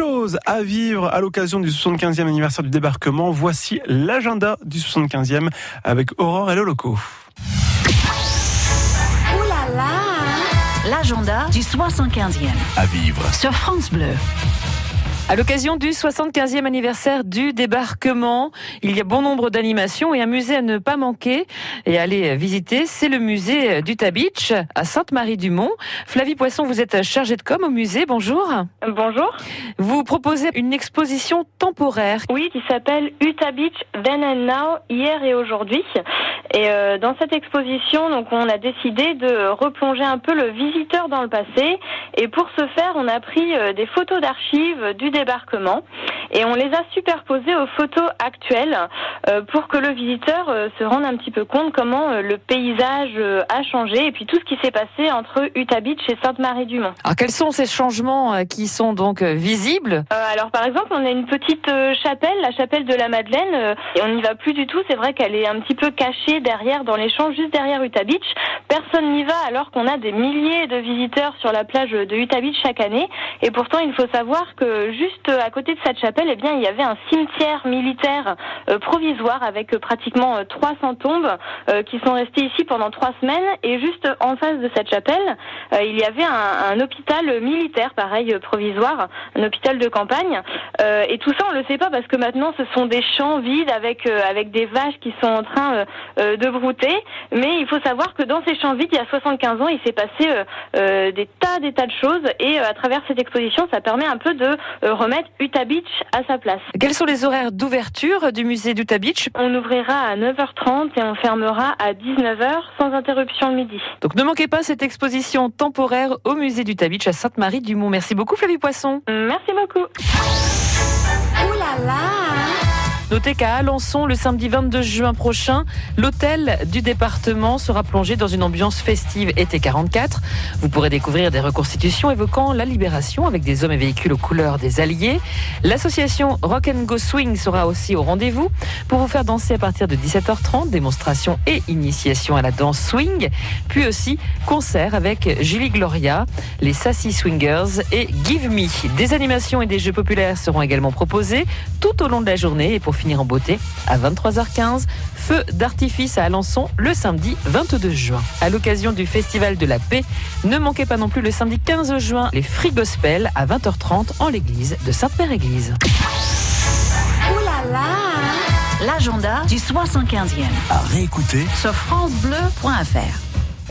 choses à vivre à l'occasion du 75e anniversaire du débarquement. Voici l'agenda du 75e avec Aurore et le loco. Ouh là là L'agenda du 75e À vivre. sur France Bleu. À l'occasion du 75e anniversaire du débarquement, il y a bon nombre d'animations et un musée à ne pas manquer et aller visiter, c'est le musée du Beach à Sainte-Marie-du-Mont. Flavie Poisson, vous êtes chargée de com au musée, bonjour. Bonjour. Vous proposez une exposition temporaire. Oui, qui s'appelle Utah Beach Then and Now, hier et aujourd'hui. Et euh, dans cette exposition, donc, on a décidé de replonger un peu le visiteur dans le passé. Et pour ce faire, on a pris euh, des photos d'archives du débarquement et on les a superposées aux photos actuelles euh, pour que le visiteur euh, se rende un petit peu compte comment euh, le paysage a changé et puis tout ce qui s'est passé entre Utah Beach et Sainte-Marie-du-Mont. Alors quels sont ces changements qui sont donc visibles? Euh, alors par exemple, on a une petite chapelle, la chapelle de la Madeleine, et on n'y va plus du tout. C'est vrai qu'elle est un petit peu cachée derrière, dans les champs, juste derrière Utah Beach. Personne n'y va alors qu'on a des milliers de visiteurs sur la plage de Utah Beach chaque année. Et pourtant, il faut savoir que juste à côté de cette chapelle, eh bien, il y avait un cimetière militaire euh, provisoire avec euh, pratiquement euh, 300 tombes euh, qui sont restées ici pendant trois semaines. Et juste en face de cette chapelle, il y avait un, un hôpital militaire, pareil, provisoire, un hôpital de campagne. Et tout ça, on le sait pas parce que maintenant, ce sont des champs vides avec avec des vaches qui sont en train de brouter. Mais il faut savoir que dans ces champs vides, il y a 75 ans, il s'est passé des tas, des tas de choses. Et à travers cette exposition, ça permet un peu de remettre Utah Beach à sa place. Quels sont les horaires d'ouverture du musée d'Utah Beach On ouvrira à 9h30 et on fermera à 19h sans interruption le midi. Donc ne manquez pas cette exposition temporaire au musée d'Utah Beach à Sainte-Marie-du-Mont. Merci beaucoup Flavie Poisson. Merci beaucoup. Ouh là là Notez qu'à Alençon, le samedi 22 juin prochain, l'hôtel du département sera plongé dans une ambiance festive été 44. Vous pourrez découvrir des reconstitutions évoquant la libération avec des hommes et véhicules aux couleurs des Alliés. L'association Rock and Go Swing sera aussi au rendez-vous pour vous faire danser à partir de 17h30, démonstration et initiation à la danse swing, puis aussi concert avec Julie Gloria, les Sassy Swingers et Give Me. Des animations et des jeux populaires seront également proposés tout au long de la journée et pour finir en beauté, à 23h15, feu d'artifice à Alençon le samedi 22 juin. À l'occasion du Festival de la Paix, ne manquez pas non plus le samedi 15 juin les Free Gospel à 20h30 en l'église de Sainte-Mère-Église. Ouh là là L'agenda du 75e À réécouter sur francebleu.fr